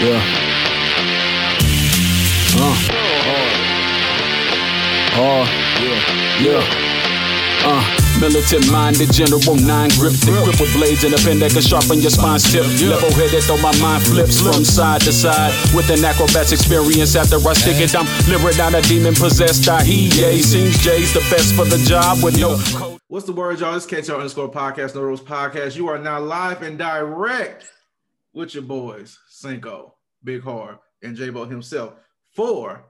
Yeah. Uh. Hard. Yeah. Yeah. Uh. Militant minded, general nine grip, the grip with blades and a pen that can sharpen your spine tip. Level headed, though my mind flips from side to side with an acrobat's experience. After I stick it, I'm lyric down a demon possessed. I he, yeah, seems Jay's the best for the job with no. code. What's the word, y'all? It's KTR underscore podcast, No Rules Podcast. You are now live and direct with your boys, Cinco, Big Hard, and J-Bo himself for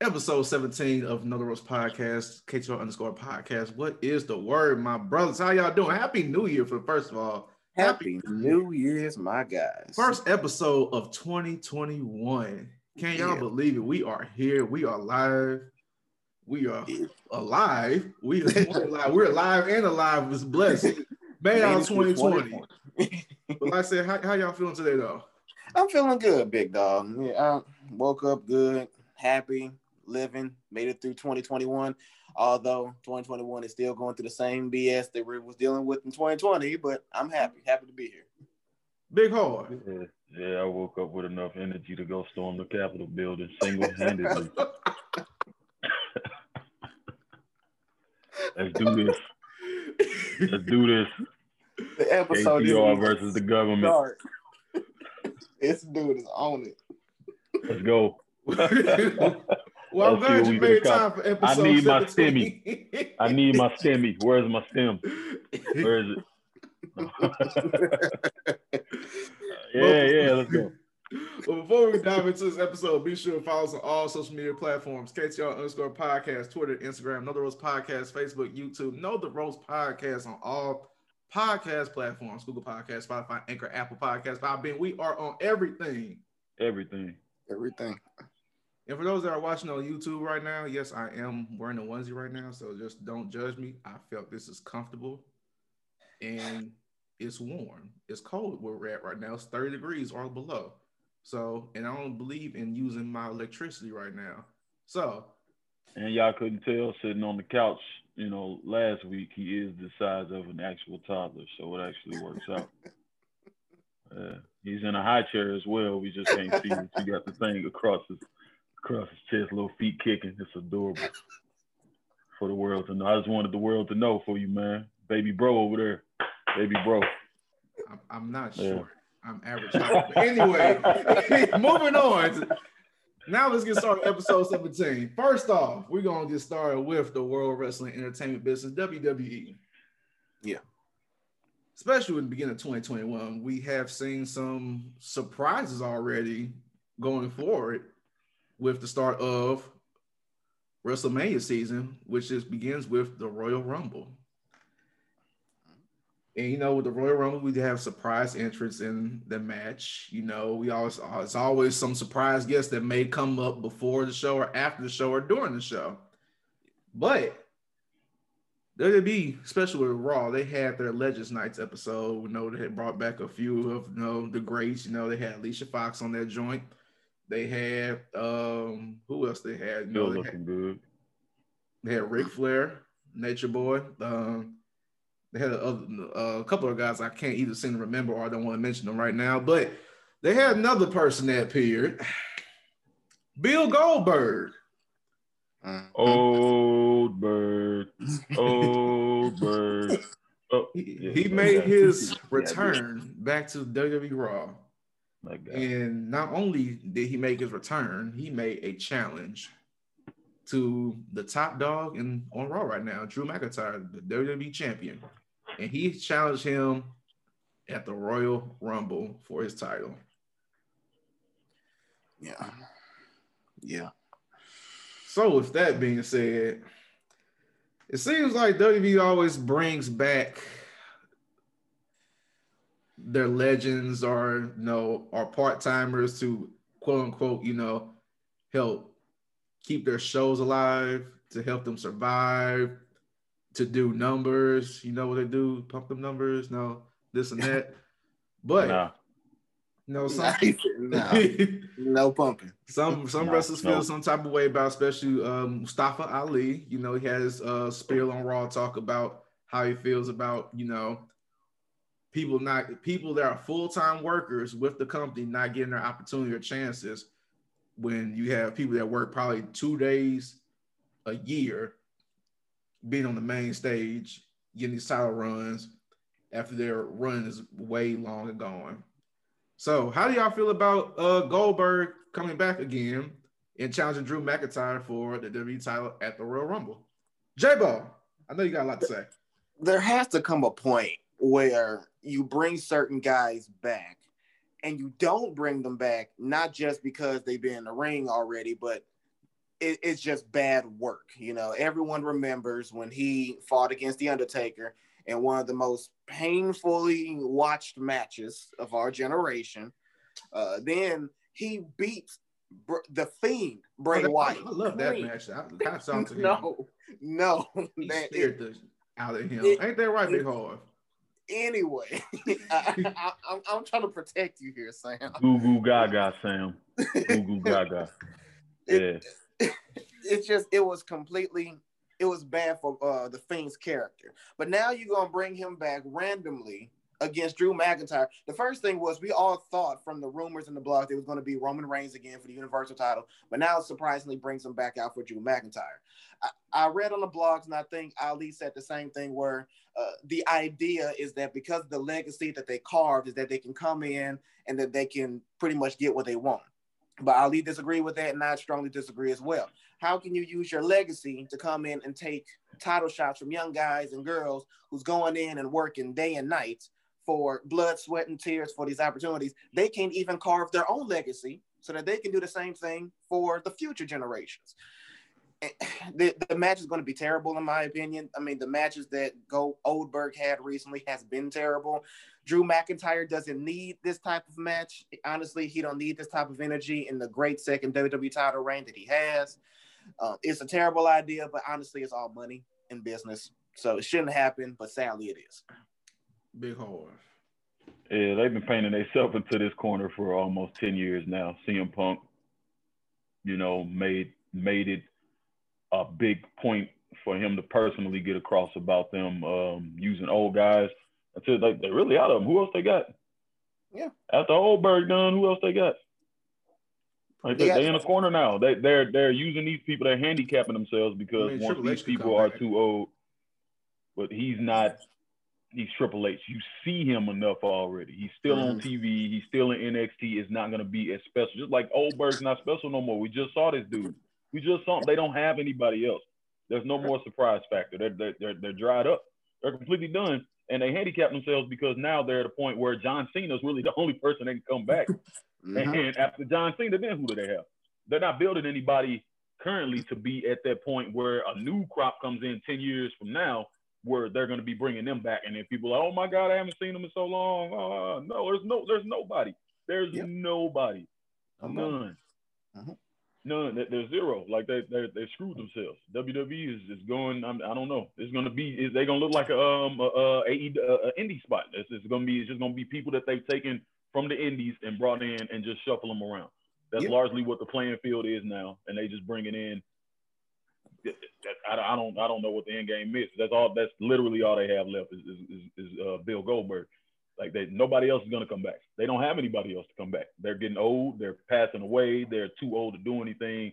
episode 17 of Know the Rules Podcast, KTR underscore podcast. What is the word, my brothers? How y'all doing? Happy New Year for first of all. Happy New Year's, my guys. First episode of 2021. Can y'all Yeah. believe it? We are here. We are live. We are alive. We are alive. We're alive and alive. Was blessed. Made out of 2020. But like I said, how, how y'all feeling today though? I'm feeling good, big dog. Yeah, I woke up good, happy, living, made it through 2021. Although 2021 is still going through the same BS that we was dealing with in 2020, but I'm happy, happy to be here. Big hard. Yeah, yeah, I woke up with enough energy to go storm the Capitol building single handedly. Let's do this. Let's do this. The episode KTR didn't versus the government. start. this dude is on it. Let's go. well, I'm glad you made time for episode I need my 17. I need my stemmy. Where's my stem? Where is it? yeah, yeah, let's go. Well, before we dive into this episode, be sure to follow us on all social media platforms: KTR underscore podcast, Twitter, Instagram, Know the Rules Podcast, Facebook, YouTube, Know the Rules Podcast on all podcast platforms: Google Podcast, Spotify, Anchor, Apple Podcast, Podbean. We are on everything. Everything. Everything. And for those that are watching on YouTube right now, yes, I am wearing a onesie right now, so just don't judge me. I felt this is comfortable and it's warm. It's cold where we're at right now. It's 30 degrees or below. So, and I don't believe in using my electricity right now. So, And y'all couldn't tell sitting on the couch, you know, last week, he is the size of an actual toddler. So it actually works out. Uh, he's in a high chair as well. We just can't see him. He got the thing across his across his chest, little feet kicking. It's adorable for the world to know. I just wanted the world to know for you, man. Baby bro over there. Baby bro. I'm, I'm not Yeah. short. I'm average anyway, moving on. Now let's get started. Episode 17. First off, we're gonna get started with the World Wrestling Entertainment Business WWE. Yeah. Especially in the beginning of 2021, we have seen some surprises already going forward with the start of WrestleMania season, which just begins with the Royal Rumble. And you know, with the Royal Rumble, we have surprise entrants in the match. You know, we always it's always some surprise guests that may come up before the show or after the show or during the show. But WWE, especially with Raw, they had their Legends Nights episode. You know, they had brought back a few of you know the greats. You know, they had Alicia Fox on that joint. They had um who else they had? You know, Still they had, looking good. they had Ric Flair, Nature Boy. Um, they had a, a, uh, a couple of guys I can't either seem to remember or I don't want to mention them right now. But they had another person that appeared, Bill Goldberg. Old bird. Old bird. Oh, He, yeah, he made his return back to WWE Raw. And not only did he make his return, he made a challenge to the top dog in on Raw right now, Drew McIntyre, the WWE champion. And he challenged him at the Royal Rumble for his title. Yeah. Yeah. So, with that being said, it seems like WWE always brings back their legends or you know or part timers to quote unquote you know help keep their shows alive to help them survive to do numbers you know what they do pump them numbers no this and that but no, you know some Nah, no pumping. some some No, wrestlers feel no. some type of way about, especially um, Mustafa Ali. You know, he has uh, spiel on Raw talk about how he feels about you know people not people that are full-time workers with the company not getting their opportunity or chances when you have people that work probably two days a year being on the main stage getting these title runs after their run is way long and gone. So how do y'all feel about uh goldberg coming back again and challenging drew mcintyre for the WWE title at the royal rumble? J-ball i know you got a lot to say. There has to come a point where you bring certain guys back and you don't bring them back not just because they've been in the ring already but it, it's just bad work you know everyone remembers when he fought against the undertaker in one of the most painfully watched matches of our generation uh, then he beats Br- the fiend Bray Oh, that- Wyatt. I love that Clean. match. I kind of sound to him. No, no, he man, scared the out of him. it- Ain't that right, Big Hard? anyway, I, I, I'm, I'm trying to protect you here, Sam. Goo goo gaga, Sam. Goo goo gaga. Yeah. It's just it was completely it was bad for uh, the Fiend's character. But now you're gonna bring him back randomly against Drew McIntyre. The first thing was we all thought from the rumors in the blog it was going to be Roman Reigns again for the Universal title, but now it surprisingly brings him back out for Drew McIntyre. I, I read on the blogs, and I think Ali said the same thing, where uh, the idea is that because the legacy that they carved is that they can come in and that they can pretty much get what they want. But Ali disagreed with that, and I strongly disagree as well. How can you use your legacy to come in and take title shots from young guys and girls who's going in and working day and night for blood, sweat, and tears for these opportunities? They can't even carve their own legacy so that they can do the same thing for the future generations. The, the match is going to be terrible, in my opinion. I mean, the matches that Go Oldberg had recently has been terrible. Drew McIntyre doesn't need this type of match. Honestly, he don't need this type of energy in the great second WWE title reign that he has. Uh, it's a terrible idea, but honestly, it's all money in business, so it shouldn't happen. But sadly, it is. Big Hard. Yeah, they've been painting themselves into this corner for almost 10 years now. CM Punk, you know, made made it a big point for him to personally get across about them um, using old guys. Until they, they really out of them. Who else they got? Yeah. After Oldberg done, who else they got? Like They they, got- they in a corner now. They they're they're using these people. They're handicapping themselves because I mean, once Triple these people are back. too old. But he's not. He's Triple H. You see him enough already. He's still on Mhm. TV. He's still in NXT. It's not going to be as special. Just like Oldberg's not special no more. We just saw this dude. We just saw. They don't have anybody else. There's no more surprise factor. They're they're they're, they're dried up. They're completely done. And they handicap themselves because now they're at a point where John Cena's really the only person that can come back. Mhm. And after John Cena, then who do they have? They're not building anybody currently to be at that point where a new crop comes in 10 years from now where they're going to be bringing them back. And then people are, oh my God, I haven't seen them in so long. Uh, no, there's no, there's nobody. There's Yep. nobody. None. Mhm. None. There- There's zero. Like they they they screwed themselves. WWE is, is going. I'm, I don't know. It's gonna be. Is they gonna look like a um a, a, a, indie spot? It's, it's gonna be. It's just gonna be people that they've taken from the indies and brought in and just shuffle them around. That's Yeah. largely what the playing field is now, and they just bring it in. I, I don't I don't know what the end game is. That's all. That's literally all they have left is is, is, is uh, Bill Goldberg. Like they nobody else is gonna come back. They don't have anybody else to come back. They're getting old. They're passing away. They're too old to do anything.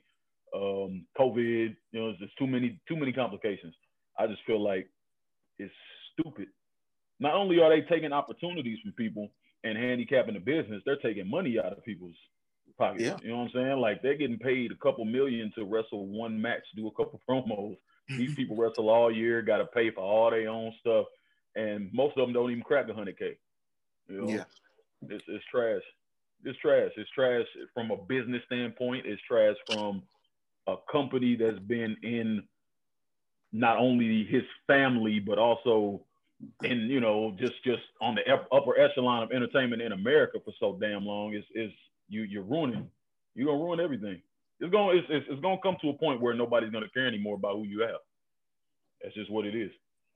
Um, COVID, you know, it's just too many too many complications. I just feel like it's stupid. Not only are they taking opportunities from people and handicapping the business, they're taking money out of people's pockets. Yeah. You know what I'm saying? Like they're getting paid a couple million to wrestle one match, do a couple promos. These people wrestle all year, got to pay for all their own stuff, and most of them don't even crack 100k. You know? Yeah. it's, it's trash. It's trash. It's trash from a business standpoint. It's trash from a company that's been in not only his family but also in you know just just on the upper echelon of entertainment in America for so damn long. It's is you you're ruining. You're gonna ruin everything. It's gonna it's, it's, it's gonna come to a point where nobody's gonna care anymore about who you have. That's just what it is.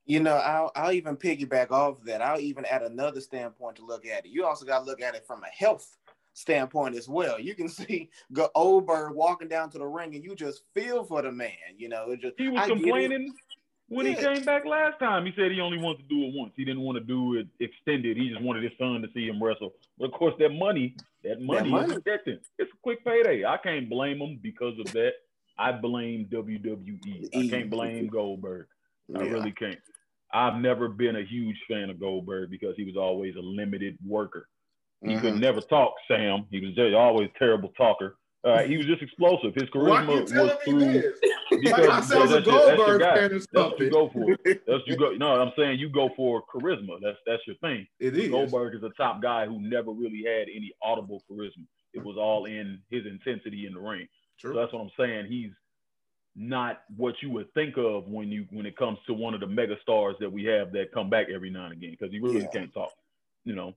You know, I'll, I'll even piggyback off that. I'll even add another standpoint to look at it. You also got to look at it from a health standpoint as well. You can see Go- Oldberg walking down to the ring, and you just feel for the man. You know, it just He was I complaining. When Yeah. he came back last time, he said he only wanted to do it once. He didn't want to do it extended. He just wanted his son to see him wrestle. But of course, that money, that money, money. is. It's a quick payday. I can't blame him because of that. I blame WWE. I can't blame Goldberg. I Yeah. really can't. I've never been a huge fan of Goldberg because he was always a limited worker. He could Mhm. never talk, Sam. He was just always a terrible talker. Uh, he was just explosive. His charisma was through because Like I said, I was a that's your- that's your Goldberg That's you go for. That's you go. No, I'm saying you go for charisma. That's that's your thing. It is. Goldberg is a top guy who never really had any audible charisma. It was all in his intensity in the ring. True. So that's what I'm saying. He's not what you would think of when you when it comes to one of the mega stars that we have that come back every now and again because he really Yeah. can't talk, you know.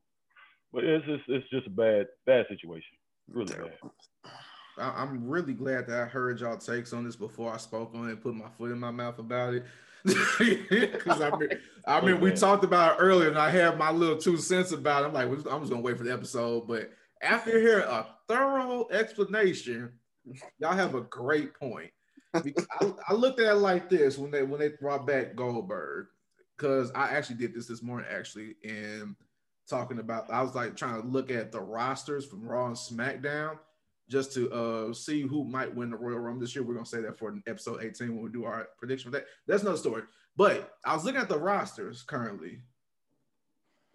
But it's just it's just a bad bad situation, really bad. I'm really glad that I heard y'all takes on this before I spoke on it and put my foot in my mouth about it. Because I mean, I oh, mean, we talked about it earlier, and I had my little two cents about it. I'm like, I'm just gonna wait for the episode. But after hearing a thorough explanation, y'all have a great point. I, I looked at it like this when they when they brought back Goldberg, because I actually did this this morning actually, and talking about I was like trying to look at the rosters from Raw and SmackDown just to uh see who might win the Royal Rumble this year. We're gonna say that for episode 18 when we do our prediction for that. That's another story. But I was looking at the rosters currently,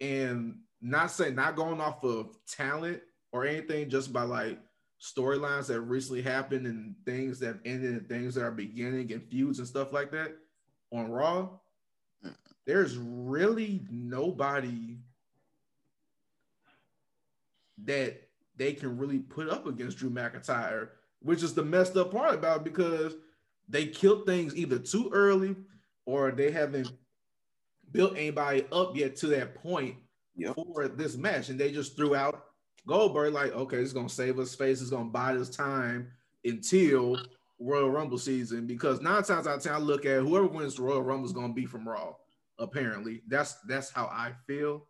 and not saying not going off of talent or anything, just by like storylines that recently happened and things that ended and things that are beginning and feuds and stuff like that on Raw. There's really nobody that they can really put up against Drew McIntyre, which is the messed up part about it because they killed things either too early or they haven't built anybody up yet to that point Yep. for this match. And they just threw out Goldberg, like, okay, is gonna save us space, it's gonna buy us time until Royal Rumble season. Because nine times out of ten, I look at whoever wins the Royal Rumble is gonna be from Raw. Apparently, that's that's how I feel.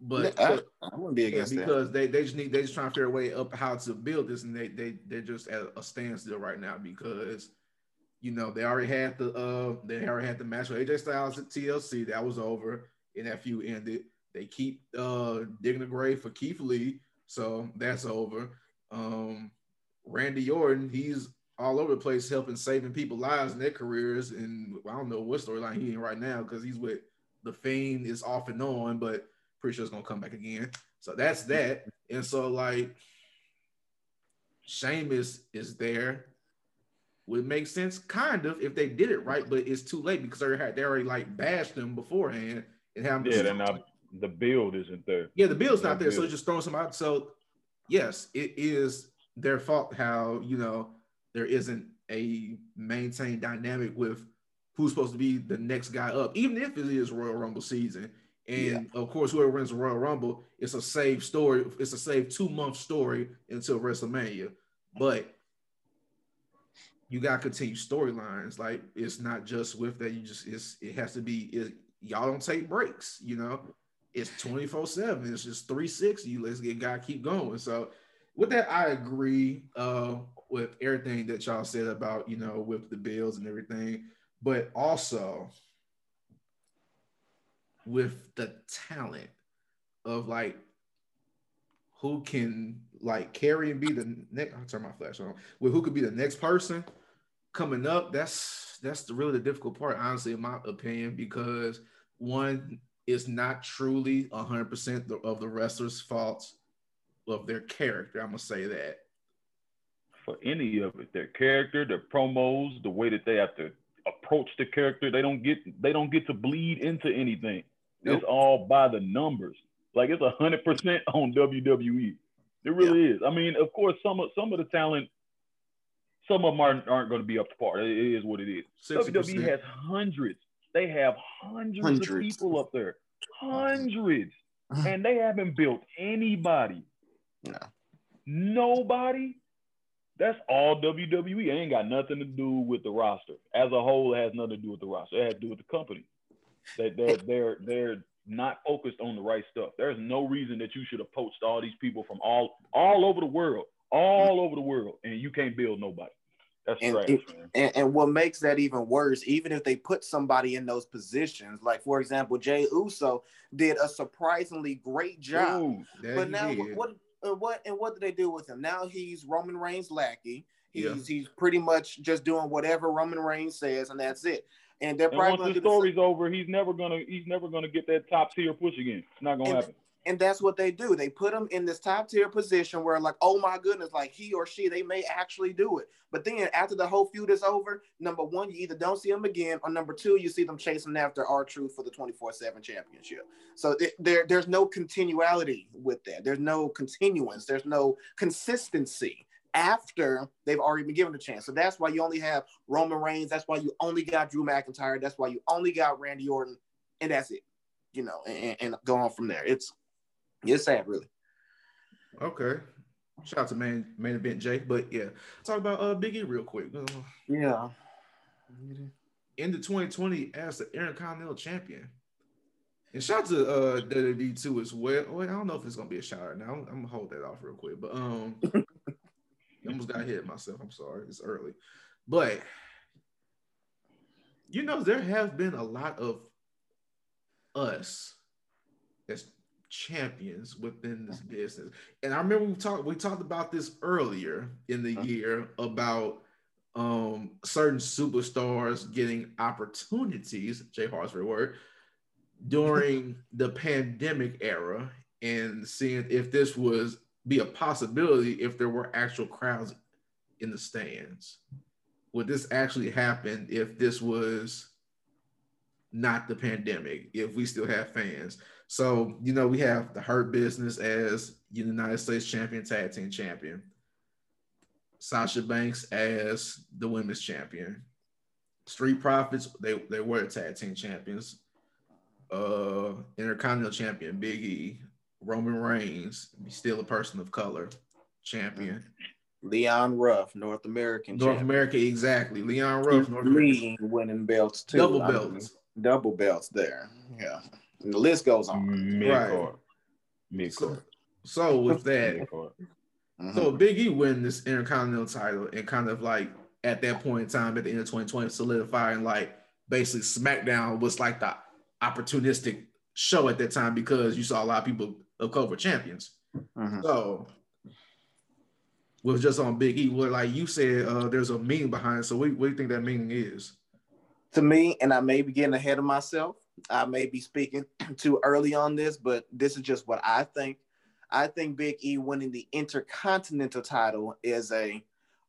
But I, I wouldn't be yeah, against that. because they, they just need they just trying to figure a way up how to build this, and they they they're just at a standstill right now because you know they already had the uh they already had the match with AJ Styles at TLC that was over, and that feud ended. They keep uh digging a grave for Keith Lee, so that's over. Um, Randy Orton, he's all over the place helping saving people lives and their careers, and I don't know what storyline he in right now because he's with the Fiend is off and on, but pretty sure it's gonna come back again. So that's that. And so like Sheamus is there. Would make sense, kind of, if they did it right, but it's too late because they already, they already like bashed them beforehand and have Yeah, then uh, the build isn't there. yeah, the build's not No there, so bill. just throwing some out. So yes, it is their fault how you know there isn't a maintained dynamic with who's supposed to be the next guy up, even if it is Royal Rumble season. And of course, whoever wins the Royal Rumble, it's a save story. It's a save two month story until WrestleMania. But you got to continue storylines. Like it's not just with that. You just it's it has to be. It, y'all don't take breaks. You know, it's twenty four seven. It's just three sixty. you Let's get guy keep going. So with that, I agree uh, with everything that y'all said about you know with the bills and everything, but also with the talent of like who can like carry and be the next. I'll turn my flash on. With who could be the next person coming up. That's that's the really the difficult part, honestly, in my opinion, because one is not truly hundred percent of the wrestler's faults of their character. I'm gonna say that. For any of it, their character, their promos, the way that they have to approach the character, they don't get they don't get to bleed into anything. Nope. It's all by the numbers. Like it's hundred percent on WWE. It really is. I mean, of course, some of some of the talent, some of them aren't, aren't going to be up to par. It is what it is. 60%. WWE has hundreds. They have hundreds, Hundreds. of people up there. Hundreds. and they haven't built anybody. No. Nobody. That's all WWE. It ain't got nothing to do with the roster. As a whole, it has nothing to do with the roster. It has to do with the company. That they're they're they're not focused on the right stuff. There's no reason that you should have poached all these people from all all over the world, all over the world, and you can't build nobody. That's And it- And, and what makes that even worse, even if they put somebody in those positions, like for example, Jay Uso did a surprisingly great job. Ooh, but now what, what uh, what and what did they do with him? Now he's Roman Reigns lackey. He's Yeah. he's pretty much just doing whatever Roman Reigns says, and that's it. And they're and probably once the to do the story's over, he's never gonna he's never gonna get that top tier push again. It's not gonna And- happen. And that's what they do. They put them in this top tier position where, like, oh my goodness, like he or she, they may actually do it. But then after the whole feud is over, number one, you either don't see them again, or number two, you see them chasing after R-Truth for the 24-7 championship. So th- there, there's no continuality with that. There's no continuance. There's no consistency after they've already been given a chance. So that's why you only have Roman Reigns. That's why you only got Drew McIntyre. That's why you only got Randy Orton, and that's it. You know, and, and go on from there. It's it's sad, really. Okay. Shout out to main main event Jake, but yeah, talk about uh Big E real quick. Uh, Yeah. the 2020 as the Intercontinental Champion. And shout out to uh WWE too as well. Wait, I don't know if it's gonna be a shout out now. I'm, I'm gonna hold that off real quick, but um, I almost got hit myself. I'm sorry, it's early, but you know there have been a lot of us as champions within this business, and I remember we talked we talked about this earlier in the year about um certain superstars getting opportunities, Jay Hartsford word, during the pandemic era and seeing if this was be a possibility if there were actual crowds in the stands. Would this actually happen if this was not the pandemic, if we still have fans? So, you know, we have the Hurt Business as United States Champion, Tag Team Champion. Sasha Banks as the women's champion. Street Profits, they, they were tag team champions. Uh Intercontinental champion, Big E, Roman Reigns, still a person of color, champion. Leon Ruff, North American North champion. America, exactly. Leon Ruff, North America. Lee winning belts too. Double I mean, belts. double belts there. Yeah. And the list goes on. Mid Right. card. Mid So, so with that, Mid card. Mhm. So Big E win this Intercontinental title and kind of like at that point in time at the end of 2020 solidifying like basically SmackDown was like the opportunistic show at that time because you saw a lot of people of cover champions. Mhm. So was just on Big E. What like you said, uh, there's a meaning behind. it. So what, what do you think that meaning is? to me, and I may be getting ahead of myself. I may be speaking too early on this, but this is just what I think. I think Big E winning the Intercontinental title is a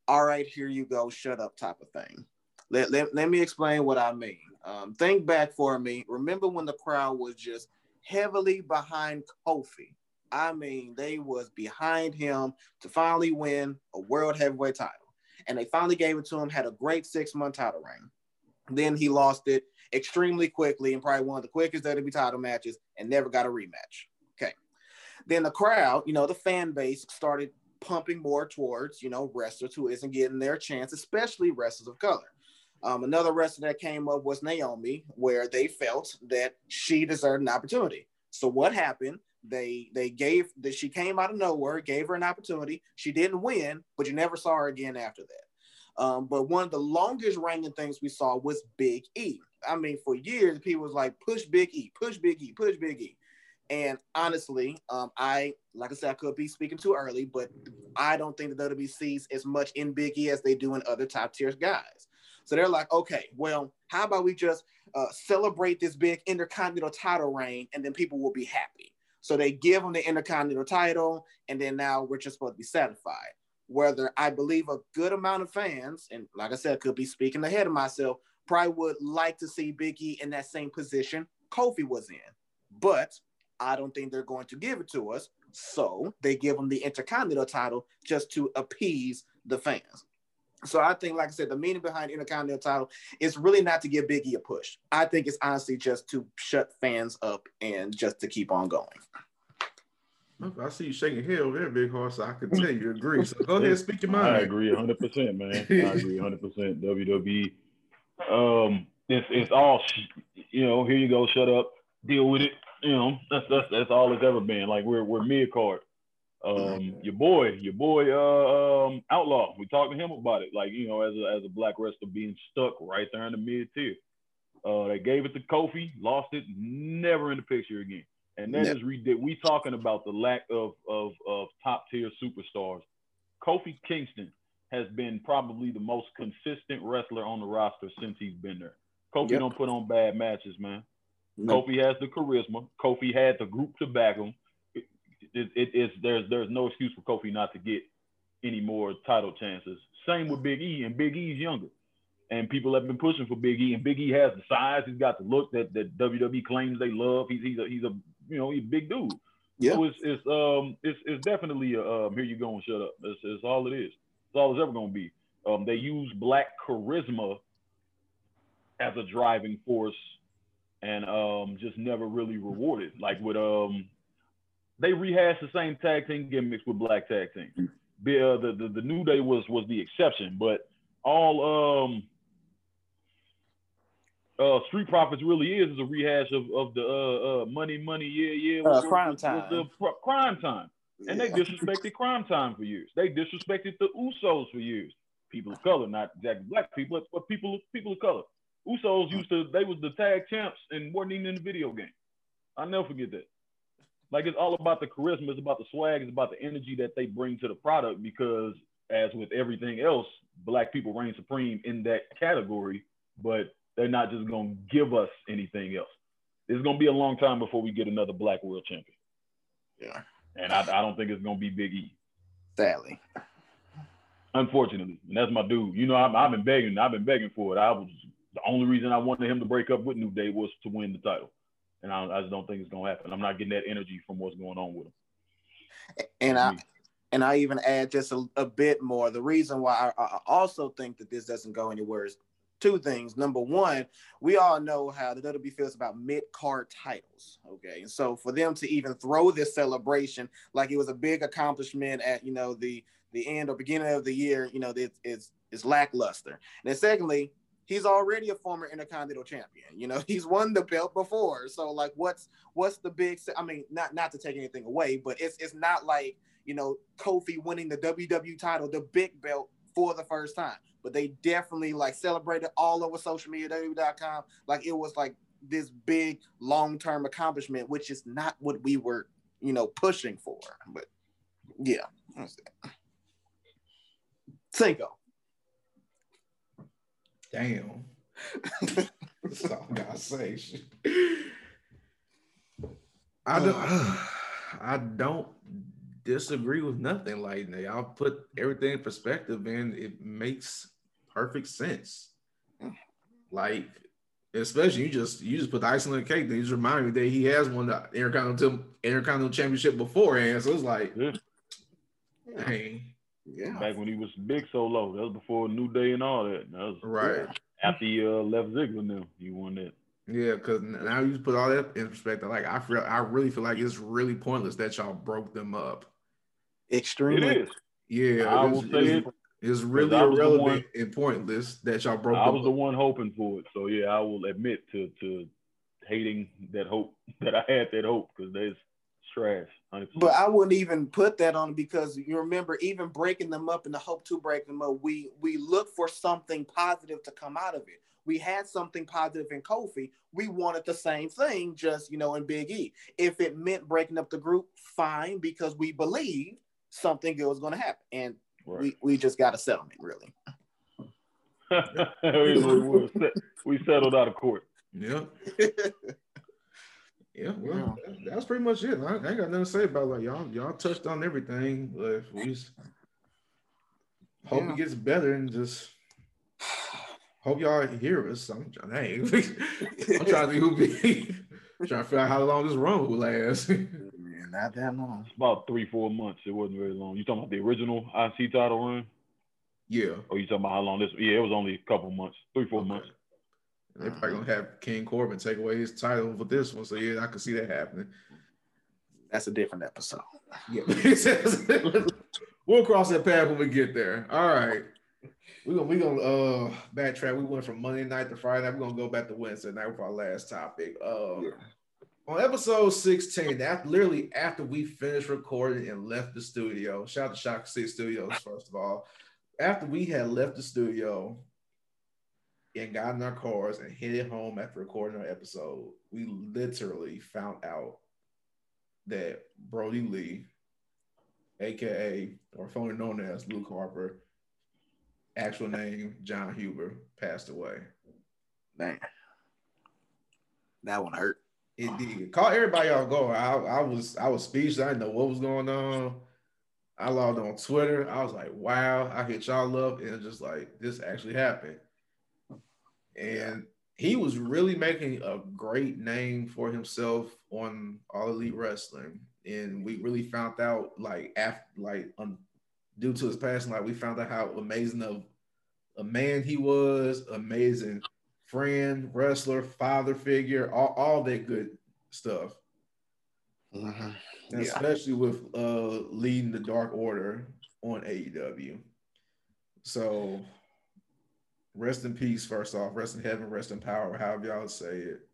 all right, here you go, shut up type of thing. Let, let, let me explain what I mean. Um, think back for me. Remember when the crowd was just heavily behind Kofi? I mean, they was behind him to finally win a world heavyweight title. And they finally gave it to him, had a great six month title reign. Then he lost it extremely quickly and probably one of the quickest WWE title matches and never got a rematch. Okay. Then the crowd, you know, the fan base started pumping more towards, you know, wrestlers who isn't getting their chance, especially wrestlers of color. Um, another wrestler that came up was Naomi, where they felt that she deserved an opportunity. So what happened? They they gave that she came out of nowhere, gave her an opportunity. She didn't win, but you never saw her again after that. Um, but one of the longest reigning things we saw was Big E. I mean, for years, people was like, push Big E, push Big E, push Big E. And honestly, um, I, like I said, I could be speaking too early, but I don't think the WWE sees as much in Big E as they do in other top tier guys. So they're like, okay, well, how about we just uh, celebrate this big intercontinental title reign and then people will be happy. So they give them the intercontinental title, and then now we're just supposed to be satisfied whether I believe a good amount of fans, and like I said, could be speaking ahead of myself, probably would like to see Big E in that same position Kofi was in. But I don't think they're going to give it to us. So they give him the Intercontinental title just to appease the fans. So I think, like I said, the meaning behind Intercontinental title is really not to give Biggie a push. I think it's honestly just to shut fans up and just to keep on going. I see you shaking your head over there, Big Horse. So I can tell you agree. So go ahead, speak your mind. I agree 100, percent man. I agree 100. percent WWE. Um, it's it's all you know. Here you go. Shut up. Deal with it. You know, that's that's that's all it's ever been. Like we're we're mid card. Um, your boy, your boy, uh, um, Outlaw. We talked to him about it, like you know, as a as a black wrestler being stuck right there in the mid tier. Uh, they gave it to Kofi, lost it, never in the picture again. And that is ridiculous. We talking about the lack of of of top tier superstars. Kofi Kingston has been probably the most consistent wrestler on the roster since he's been there. Kofi Yep. don't put on bad matches, man. No. Kofi has the charisma. Kofi had the group to back him. It, it, it- it's there's there's no excuse for Kofi not to get any more title chances. Same with Big E, and Big E's younger. And people have been pushing for Big E, and Big E has the size. He's got the look that, that WWE claims they love. He's he's a he's a you know he's a big dude. Yeah. So it's it's um it's it's definitely a um here you go and shut up. That's, that's all it is. That's all it's ever gonna be. Um, they use black charisma as a driving force and um just never really rewarded. Like with um they rehashed the same tag team gimmicks with black tag teams. The, uh, the, the the New Day was was the exception, but all um uh Street Profits really is is a rehash of, of the uh, uh money money yeah yeah Uh, Cryme Tyme. Cryme Tyme and they disrespected Cryme Tyme for years. They disrespected the Usos for years. People of color, not exactly black people, but people people of color. Usos used to they was the tag champs and weren't even in the video game. I'll never forget that. Like it's all about the charisma, it's about the swag, it's about the energy that they bring to the product because as with everything else, black people reign supreme in that category, but they're not just gonna give us anything else. It's gonna be a long time before we get another black world champion. Yeah. And I, I don't think it's gonna be Big E, Sadly. unfortunately. And that's my dude. You know, I've, I've been begging, I've been begging for it. I was the only reason I wanted him to break up with New Day was to win the title. And I, I just don't think it's gonna happen. I'm not getting that energy from what's going on with him. And I and I even add just a, a bit more. The reason why I, I also think that this doesn't go anywhere is two things. Number one, we all know how the WWE feels about mid card titles. Okay, and so for them to even throw this celebration like it was a big accomplishment at you know the the end or beginning of the year, you know, it's it's, it's lackluster. And then secondly, he's already a former Intercontinental Champion. You know, he's won the belt before. So like, what's what's the big? I mean, not not to take anything away, but it's it's not like you know Kofi winning the WWE title, the big belt for the first time. But they definitely like celebrated all over social media, WWE.com. Like it was like this big long term accomplishment, which is not what we were, you know, pushing for. But yeah. Cinco. Damn. That's all I gotta say. I don't. I don't disagree with nothing. Like y'all put everything in perspective, and it makes perfect sense. Like, especially you just you just put the icing on the cake. Then you just remind me that he has won the Intercontinental Intercontinental Championship beforehand. So it's like, Yeah. dang, Yeah. Back when he was big so low. That was before New Day and all that. That was right. after he uh, left Ziggler now. He won that. Yeah, because now you put all that in perspective. Like I feel, I really feel like it's really pointless that y'all broke them up. It Extremely. is. Yeah, I it's, will say it's, it. it's really I was irrelevant one- and pointless that y'all broke I them was the one hoping for it. So yeah, I will admit to to hating that hope that I had that hope because there's trash. 100%. But I wouldn't even put that on because you remember even breaking them up in the hope to break them up, we we look for something positive to come out of it. We had something positive in Kofi. We wanted the same thing, just you know, in Big E. If it meant breaking up the group, fine, because we believed something good was going to happen, and Right. we we just got a settlement, really. we, we, we settled out of court. Yeah, yeah. Well, that- that's pretty much it. I, I ain't got nothing to say about it. like y'all. Y'all touched on everything. But we just hope Yeah. it gets better and just hope y'all hear us. I'm trying. Hey, I'm trying to think who be. trying to figure out how long this run will last. Not that long. It's about three, four months. It wasn't very long. You talking about the original IC title run? yeah. Or you talking about how long this? Yeah, it was only a couple months, three, four Okay. months. They're probably gonna have King Corbin take away his title for this one. So yeah, I can see that happening. That's a different episode. Yeah. we'll cross that path when we get there. All right. We're gonna we gonna uh backtrack. We went from Monday night to Friday night. We're gonna go back to Wednesday night for our last topic. Uh Yeah. On episode 16, after literally after we finished recording and left the studio, shout out to Shock City Studios, first of all. After we had left the studio and got in our cars and headed home after recording our episode, we literally found out that Brodie Lee, aka or formerly known as Luke Harper, actual name Jon Huber, passed away. Man, that one hurt. It did. Caught everybody off guard. I, I was I was speechless. I didn't know what was going on. I logged on Twitter. I was like, wow, I hit y'all up. And just like this actually happened. And he was really making a great name for himself on All Elite Wrestling. And we really found out like after like um, due to his passing, like we found out how amazing of a man he was, amazing friend, wrestler, father figure, all, all that good stuff. Mhm. And Yeah. especially with uh leading the Dark Order on AEW. So rest in peace, first off, rest in heaven, rest in power, however y'all say it,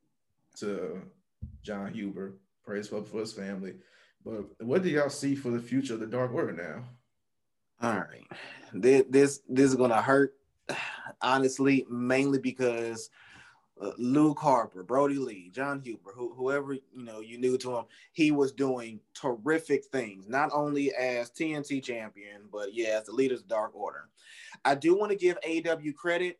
to Jon Huber. Praise for, for his family. But what do y'all see for the future of the Dark Order now? All right. This this this is gonna hurt, honestly, mainly because uh, Luke Harper, Brodie Lee, Jon Huber, who, whoever you know you knew to him, he was doing terrific things, not only as TNT champion, but yeah, as the leaders of the Dark Order. I do want to give AEW credit,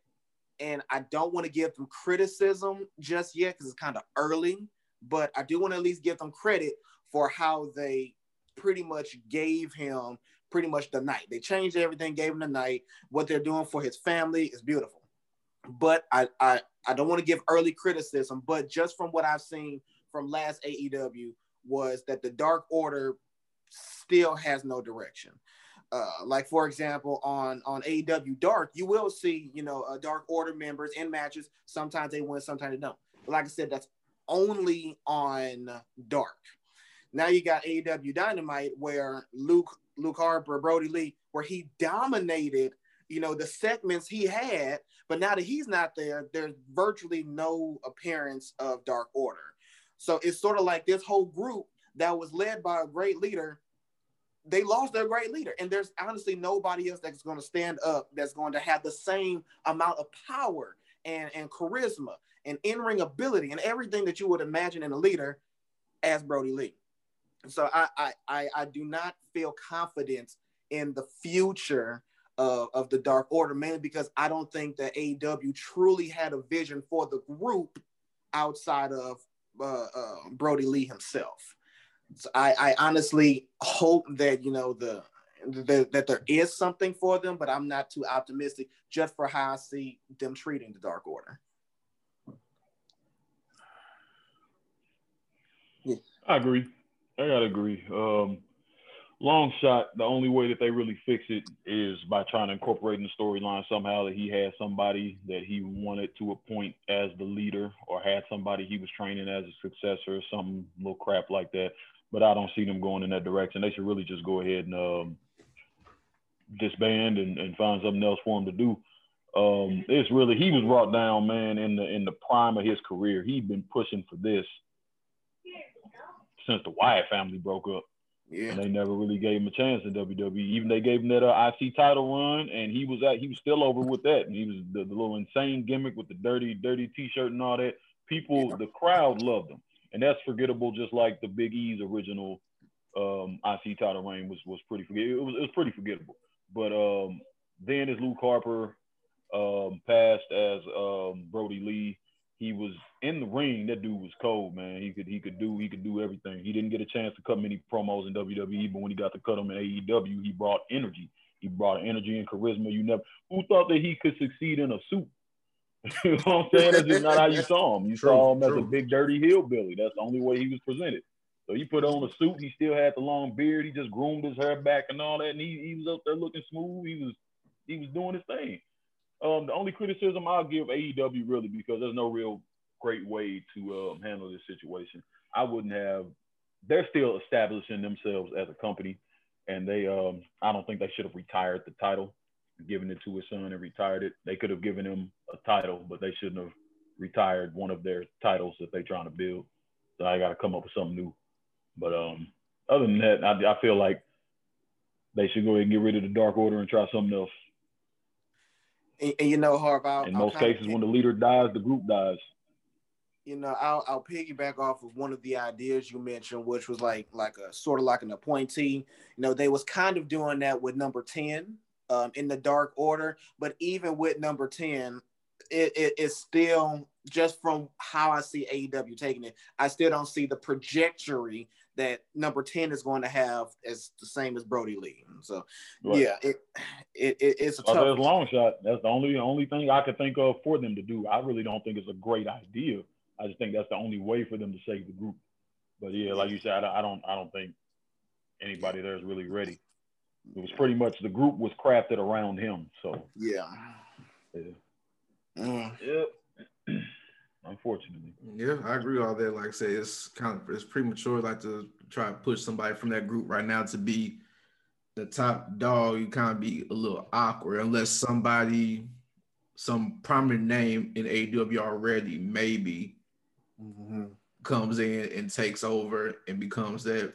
and I don't want to give them criticism just yet because it's kind of early. But I do want to at least give them credit for how they pretty much gave him pretty much the night. They changed everything, gave him the night. What they're doing for his family is beautiful. But I I, I don't want to give early criticism, but just from what I've seen from last AEW was that the Dark Order still has no direction. Uh, like for example, on on AEW Dark, you will see you know uh, Dark Order members in matches. Sometimes they win, sometimes they don't. But like I said, that's only on Dark. Now you got AEW Dynamite where Luke Luke Harper, Brodie Lee, where he dominated, you know, the segments he had, but now that he's not there, there's virtually no appearance of Dark Order. So it's sort of like this whole group that was led by a great leader, they lost their great leader. And there's honestly nobody else that's going to stand up that's going to have the same amount of power and, and charisma and in-ring ability and everything that you would imagine in a leader as Brodie Lee. So I I I, I do not feel confident in the future of, of the Dark Order, mainly because I don't think that AEW truly had a vision for the group outside of uh, uh, Brodie Lee himself. So I, I honestly hope that you know the, the that there is something for them, but I'm not too optimistic just for how I see them treating the Dark Order. I agree. I gotta agree. Um, long shot. The only way that they really fix it is by trying to incorporate in the storyline somehow that he had somebody that he wanted to appoint as the leader, or had somebody he was training as a successor, or some little crap like that. But I don't see them going in that direction. They should really just go ahead and um, disband and, and find something else for him to do. Um, it's really he was brought down, man, in the in the prime of his career. He'd been pushing for this since the Wyatt family broke up. Yeah, And they never really gave him a chance in WWE. Even they gave him that uh, IC title run, and he was at he was still over with that. And he was the, the little insane gimmick with the dirty, dirty T-shirt and all that. People, the crowd loved him, and that's forgettable. Just like the Big E's original um, IC title reign was was pretty forget. It was it was pretty forgettable. But um, then as Luke Harper um, passed as um, Brodie Lee, he was in the ring. That dude was cold, man. He could he could do he could do everything. He didn't get a chance to cut many promos in WWE, but when he got to cut them in AEW, he brought energy. He brought energy and charisma. You never who thought that he could succeed in a suit. you know what I'm saying? That's just not how you saw him. You True, saw him as a big dirty hillbilly. That's the only way he was presented. So he put on a suit. He still had the long beard. He just groomed his hair back and all that, and he, he was up there looking smooth. He was he was doing his thing. Um, the only criticism I'll give AEW really because there's no real great way to um, handle this situation. I wouldn't have. They're still establishing themselves as a company, and they. Um, I don't think they should have retired the title, given it to his son and retired it. They could have given him a title, but they shouldn't have retired one of their titles that they're trying to build. So I got to come up with something new. But um, other than that, I, I feel like they should go ahead and get rid of the Dark Order and try something else. And, and you know, Harv, I'll, In I'll most cases, when the leader dies, the group dies. you know, I'll I'll piggyback off of one of the ideas you mentioned, which was like like a sort of like an appointee. You know, they was kind of doing that with number ten um, in the Dark Order, but even with number ten, it, it it's still just from how I see AEW taking it. I still don't see the trajectory that number ten is going to have as the same as Brodie Lee. So Right. yeah, it, it, it it's a Well, tough. that's long shot. That's the only only thing I could think of for them to do. I really don't think it's a great idea. I just think that's the only way for them to save the group. But yeah, like you said, I don't I don't, I don't think anybody there is really ready. It was pretty much the group was crafted around him. So Yeah. yeah. Mm. Yep. Unfortunately. Yeah, I agree with all that. Like I say, it's kind of it's premature. Like to try to push somebody from that group right now to be the top dog. You kind of be a little awkward unless somebody, some prominent name in AEW already, maybe Mhm. comes in and takes over and becomes that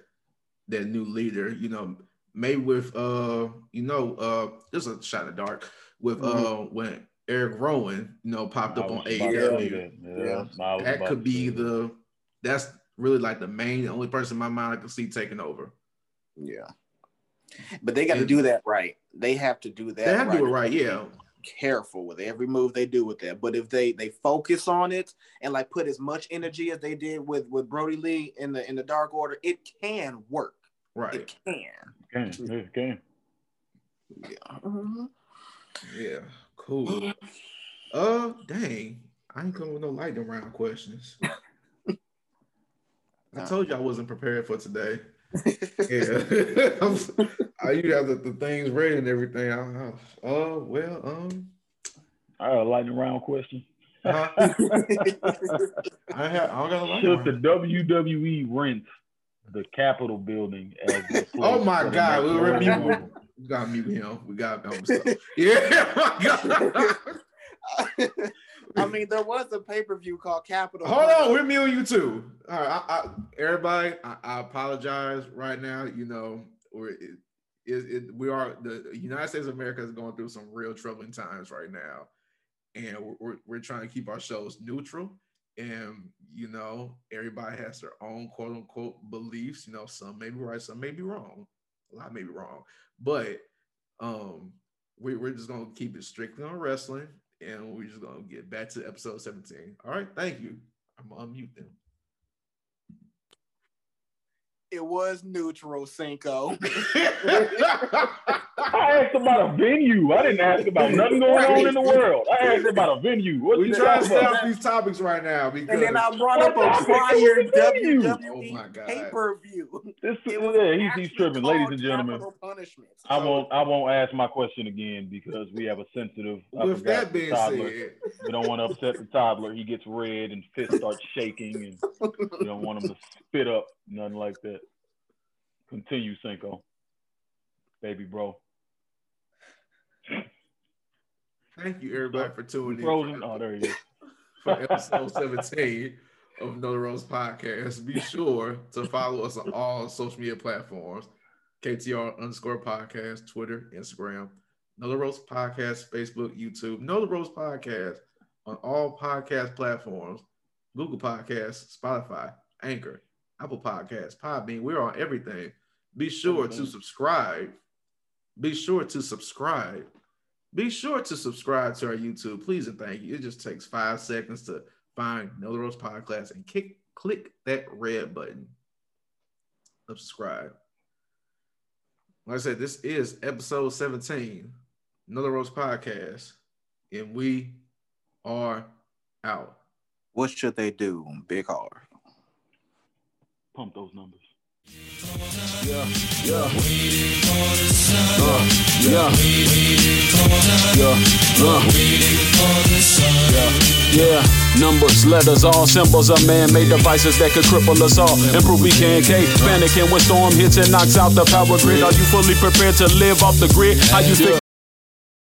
that new leader. You know, maybe with uh, you know, uh, just a shot of dark with uh when Erick Rowan, you know, popped up on was about AEW. that. Yeah, Yeah. That could be the that's really like the main only person in my mind I can see taking over. Yeah. But they got to do that right. They have to do that. They have to do it right, yeah. Careful with every move they do with that. But if they they focus on it and like put as much energy as they did with with Brodie Lee in the in the Dark Order, it can work. Right. It can. Can, yeah, can. Yeah. Mhm. Yeah. Cool. Uh dang. I ain't coming with no lightning round questions. I told you I wasn't prepared for today. Yeah. I'm- you have the, the things ready and everything. I, I, uh well, um a lightning round question. huh? I have I don't got a lightning Should the. WWE rent the Capitol building as the Oh my God, we were Royal muting. Rumble? We gotta mute him. We got so- Yeah. I mean, there was a pay per view called Capital. Hold on, we're muting you too. All right, I, I, everybody, I, I apologize right now. You know, we're it, it, it, we are the United States of America is going through some real troubling times right now, and we're, we're, we're trying to keep our shows neutral. And you know, everybody has their own quote unquote beliefs. You know, some may be right, some may be wrong. Lot may be wrong, but um, we, we're just gonna keep it strictly on wrestling, and we're just gonna get back to episode 17. All right, thank you. I'm gonna unmute them. It was neutral, Cinco. I asked about a venue. I didn't ask about nothing going on in the world. I asked about a venue. What we you trying to talking stay off these topics right now because And then I brought up a prior Oh WWE God. pay per view. This, yeah, he's, he's tripping, ladies and gentlemen. I won't. I won't ask my question again because we have a sensitive. I with that being toddler. said, we don't want to upset the toddler. He gets red and fists start shaking, and we don't want him to spit up, nothing like that. Continue, Cinco, baby bro. Thank you everybody for tuning in. Frozen. Oh, there he is. for episode 17 of Know the Rules Podcast. Be sure to follow us on all social media platforms KTR underscore podcast, Twitter, Instagram, Know the Rules Podcast, Facebook, YouTube, Know the Rules Podcast on all podcast platforms Google Podcasts, Spotify, Anchor, Apple Podcasts, Podbean. We're on everything. Be sure to subscribe. Be sure to subscribe. Be sure to subscribe to our YouTube, please and thank you. It just takes five seconds to find Know the Rules Podcast and kick, click that red button. Subscribe. Like I said, this is episode 17, Know the Rules Podcast, and we are out. What should they do, Big R? Pump those numbers. Yeah, yeah. Yeah. Yeah. Yeah, yeah. Numbers, letters, all symbols of man-made devices that could cripple us all. Improve we can K. Panicking when storm hits and knocks out the power grid. Are you fully prepared to live off the grid? How you think